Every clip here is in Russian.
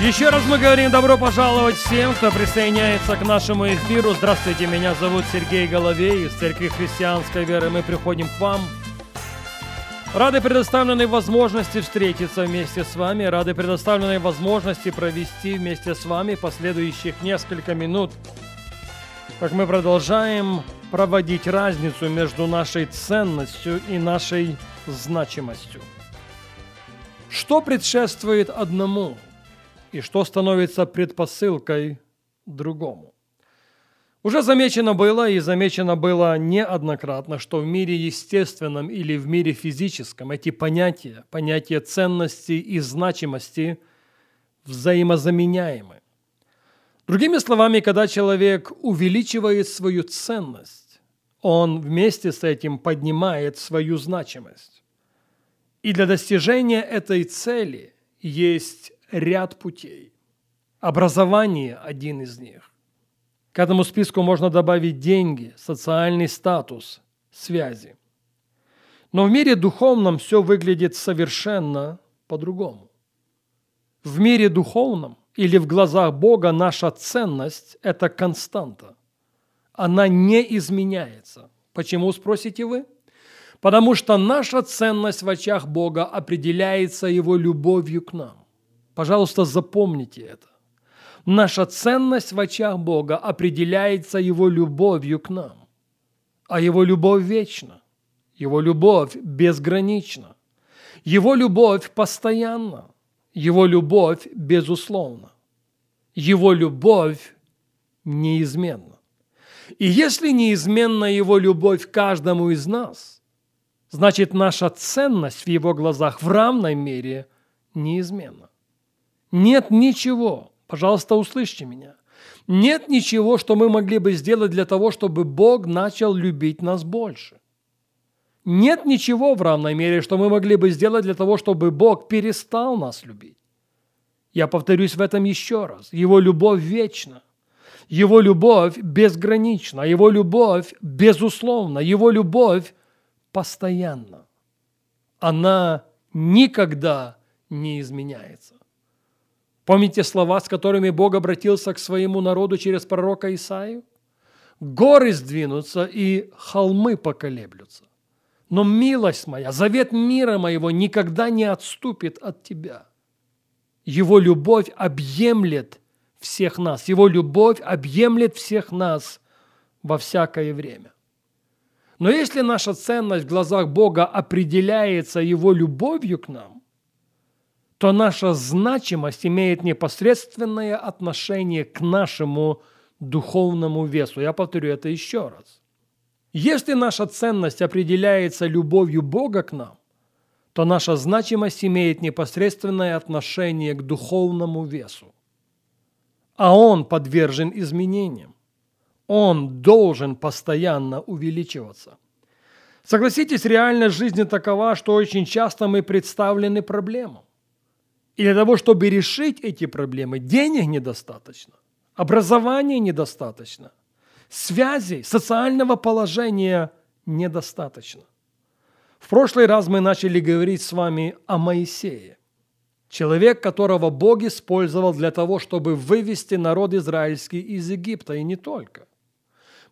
Еще раз мы говорим добро пожаловать всем, кто присоединяется к нашему эфиру. Здравствуйте, меня зовут Сергей Головей из Церкви Христианской Веры. Мы приходим к вам. Рады предоставленной возможности встретиться вместе с вами, рады предоставленной возможности провести вместе с вами последующих несколько минут, как мы продолжаем проводить разницу между нашей ценностью и нашей значимостью. Что предшествует одному – и что становится предпосылкой другому. Уже замечено было и замечено было неоднократно, что в мире естественном или в мире физическом эти понятия, понятия ценности и значимости взаимозаменяемы. Другими словами, когда человек увеличивает свою ценность, он вместе с этим поднимает свою значимость. И для достижения этой цели есть ряд путей. Образование – один из них. К этому списку можно добавить деньги, социальный статус, связи. Но в мире духовном все выглядит совершенно по-другому. В мире духовном или в глазах Бога наша ценность – это константа. Она не изменяется. Почему, спросите вы? Потому что наша ценность в очах Бога определяется Его любовью к нам. Пожалуйста, запомните это. Наша ценность в очах Бога определяется Его любовью к нам. А Его любовь вечна. Его любовь безгранична. Его любовь постоянна. Его любовь безусловна. Его любовь неизменна. И если неизменна Его любовь каждому из нас, значит наша ценность в Его глазах в равной мере неизменна. Нет ничего, пожалуйста, услышьте меня, нет ничего, что мы могли бы сделать для того, чтобы Бог начал любить нас больше. Нет ничего в равной мере, что мы могли бы сделать для того, чтобы Бог перестал нас любить. Я повторюсь в этом еще раз. Его любовь вечна. Его любовь безгранична. Его любовь безусловна. Его любовь постоянна. Она никогда не изменяется. Помните слова, с которыми Бог обратился к своему народу через пророка Исаию? Горы сдвинутся и холмы поколеблются. Но милость моя, завет мира моего никогда не отступит от тебя. Его любовь объемлет всех нас. Его любовь объемлет всех нас во всякое время. Но если наша ценность в глазах Бога определяется Его любовью к нам, то наша значимость имеет непосредственное отношение к нашему духовному весу. Я повторю это еще раз. Если наша ценность определяется любовью Бога к нам, то наша значимость имеет непосредственное отношение к духовному весу. А он подвержен изменениям. Он должен постоянно увеличиваться. Согласитесь, реальность жизни такова, что очень часто мы представлены проблемам. И для того, чтобы решить эти проблемы, денег недостаточно, образования недостаточно, связей, социального положения недостаточно. В прошлый раз мы начали говорить с вами о Моисее, человек, которого Бог использовал для того, чтобы вывести народ израильский из Египта, и не только.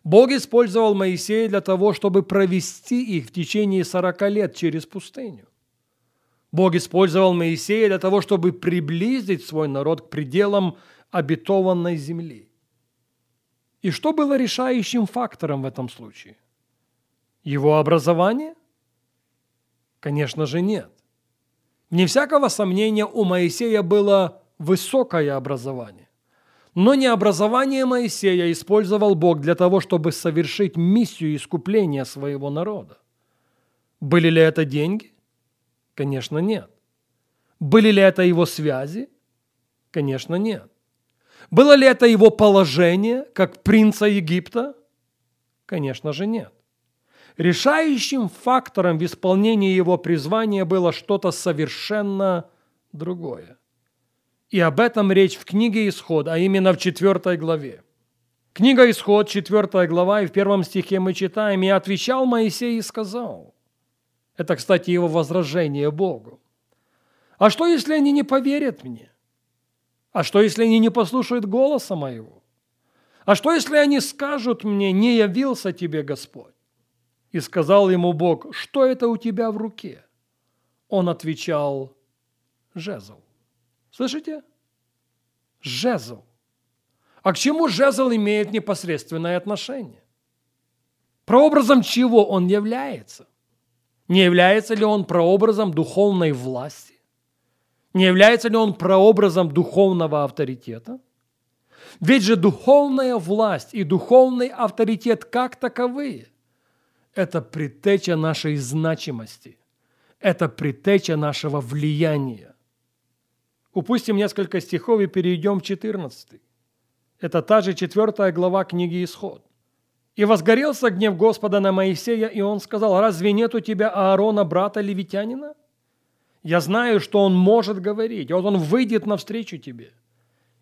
Бог использовал Моисея для того, чтобы провести их в течение 40 лет через пустыню. Бог использовал Моисея для того, чтобы приблизить свой народ к пределам обетованной земли. И что было решающим фактором в этом случае? Его образование? Конечно же, нет. Не всякого сомнения, у Моисея было высокое образование. Но не образование Моисея использовал Бог для того, чтобы совершить миссию искупления своего народа. Были ли это деньги? Конечно, нет. Были ли это его связи? Конечно, нет. Было ли это его положение, как принца Египта? Конечно же, нет. решающим фактором в исполнении его призвания было что-то совершенно другое. И об этом речь в книге «Исход», а именно в 4 главе. Книга «Исход», 4 глава, и в первом стихе мы читаем, «И отвечал Моисей и сказал». Это, кстати, его возражение Богу. «А что, если они не поверят мне? А что, если они не послушают голоса моего? А что, если они скажут мне, не явился тебе Господь? И сказал ему Бог, что это у тебя в руке? Он отвечал, жезл. Слышите? Жезл. А к чему жезл имеет непосредственное отношение? Прообразом чего он является? Не является ли он прообразом духовной власти? Не является ли он прообразом духовного авторитета? Ведь же духовная власть и духовный авторитет как таковые – это предтеча нашей значимости, это предтеча нашего влияния. Упустим несколько стихов и перейдем в 14. Это та же четвертая глава книги «Исход». «И возгорелся гнев Господа на Моисея, и он сказал, разве нет у тебя Аарона, брата Левитянина?» Я знаю, что Он может говорить. Вот Он выйдет навстречу тебе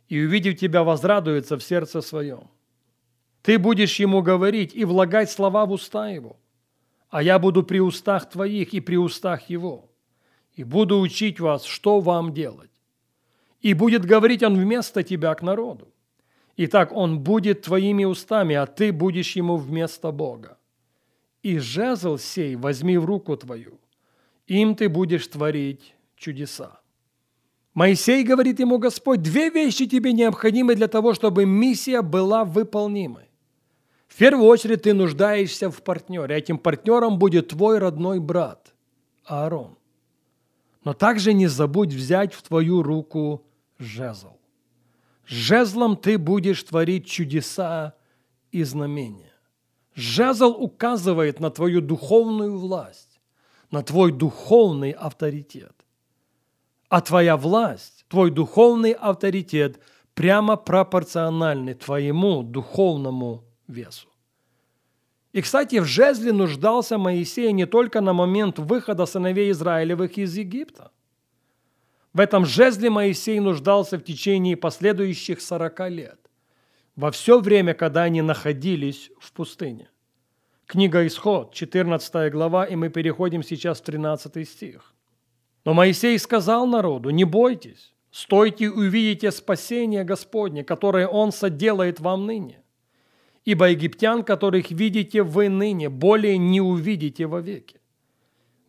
и, увидев тебя, возрадуется в сердце своем. Ты будешь Ему говорить и влагать слова в уста Его, а я буду при устах твоих и при устах Его, и буду учить вас, что вам делать. И будет говорить Он вместо тебя к народу. Итак, Он будет твоими устами, а ты будешь Ему вместо Бога. И жезл сей возьми в руку твою, им ты будешь творить чудеса. Моисей, говорит ему Господь, две вещи тебе необходимы для того, чтобы миссия была выполнимой. В первую очередь ты нуждаешься в партнере. Этим партнером будет твой родной брат Аарон. Но также не забудь взять в твою руку жезл. Жезлом ты будешь творить чудеса и знамения. Жезл указывает на твою духовную власть на твой духовный авторитет. А твоя власть, твой духовный авторитет прямо пропорциональны твоему духовному весу. И, кстати, в жезле нуждался Моисей не только на момент выхода сыновей Израилевых из Египта. В этом жезле Моисей нуждался в течение последующих 40 лет, во все время, когда они находились в пустыне. Книга Исход, 14 глава, и мы переходим сейчас в 13 стих. Но Моисей сказал народу, не бойтесь, стойте и увидите спасение Господне, которое Он соделает вам ныне. Ибо египтян, которых видите вы ныне, более не увидите вовеки.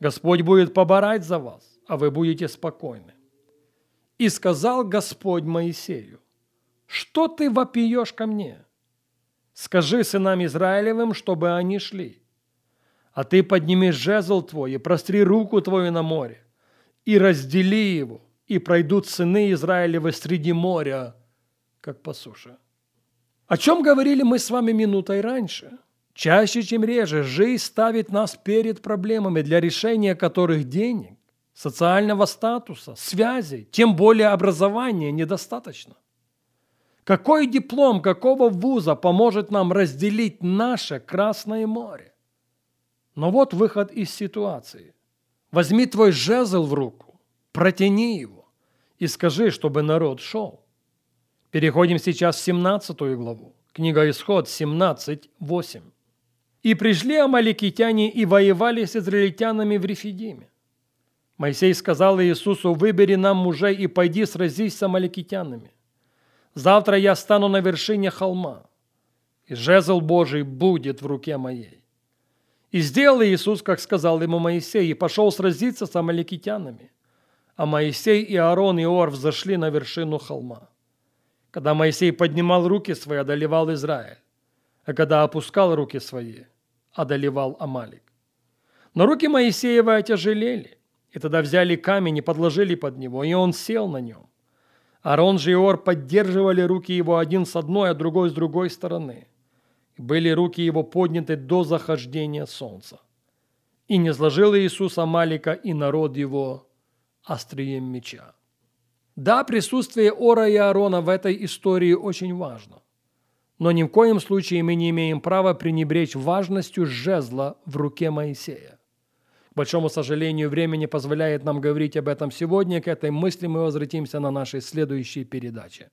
Господь будет поборать за вас, а вы будете спокойны. И сказал Господь Моисею, что ты вопиешь ко мне? Скажи сынам Израилевым, чтобы они шли. А ты подними жезл твой и простри руку твою на море, и раздели его, и пройдут сыны Израилевы среди моря, как по суше. О чем говорили мы с вами минутой раньше? Чаще, чем реже, жизнь ставит нас перед проблемами, для решения которых денег, социального статуса, связей, тем более образования недостаточно. Какой диплом какого вуза поможет нам разделить наше Красное море? Но вот выход из ситуации. Возьми твой жезл в руку, протяни его и скажи, чтобы народ шел. Переходим сейчас в 17 главу. Книга Исход 17.8. «И пришли амаликитяне и воевали с израильтянами в Рефидиме. Моисей сказал Иисусу, выбери нам мужей и пойди сразись с амаликитянами. Завтра я стану на вершине холма, и жезл Божий будет в руке моей. И сделал Иисус, как сказал ему Моисей, и пошел сразиться с амаликитянами. А Моисей и Аарон и Ор взошли на вершину холма. Когда Моисей поднимал руки свои, одолевал Израиль, а когда опускал руки свои, одолевал Амалик. Но руки Моисеева отяжелели, и тогда взяли камень и подложили под него, и он сел на нем. Арон же и Ор поддерживали руки его один с одной, а другой с другой стороны. И были руки его подняты до захождения солнца. И не сложил Иисус Амалика и народ его острием меча. Да, присутствие Ора и Аарона в этой истории очень важно. но ни в коем случае мы не имеем права пренебречь важностью жезла в руке Моисея. К большому сожалению, время не позволяет нам говорить об этом сегодня. К этой мысли мы возвратимся на нашей следующей передаче.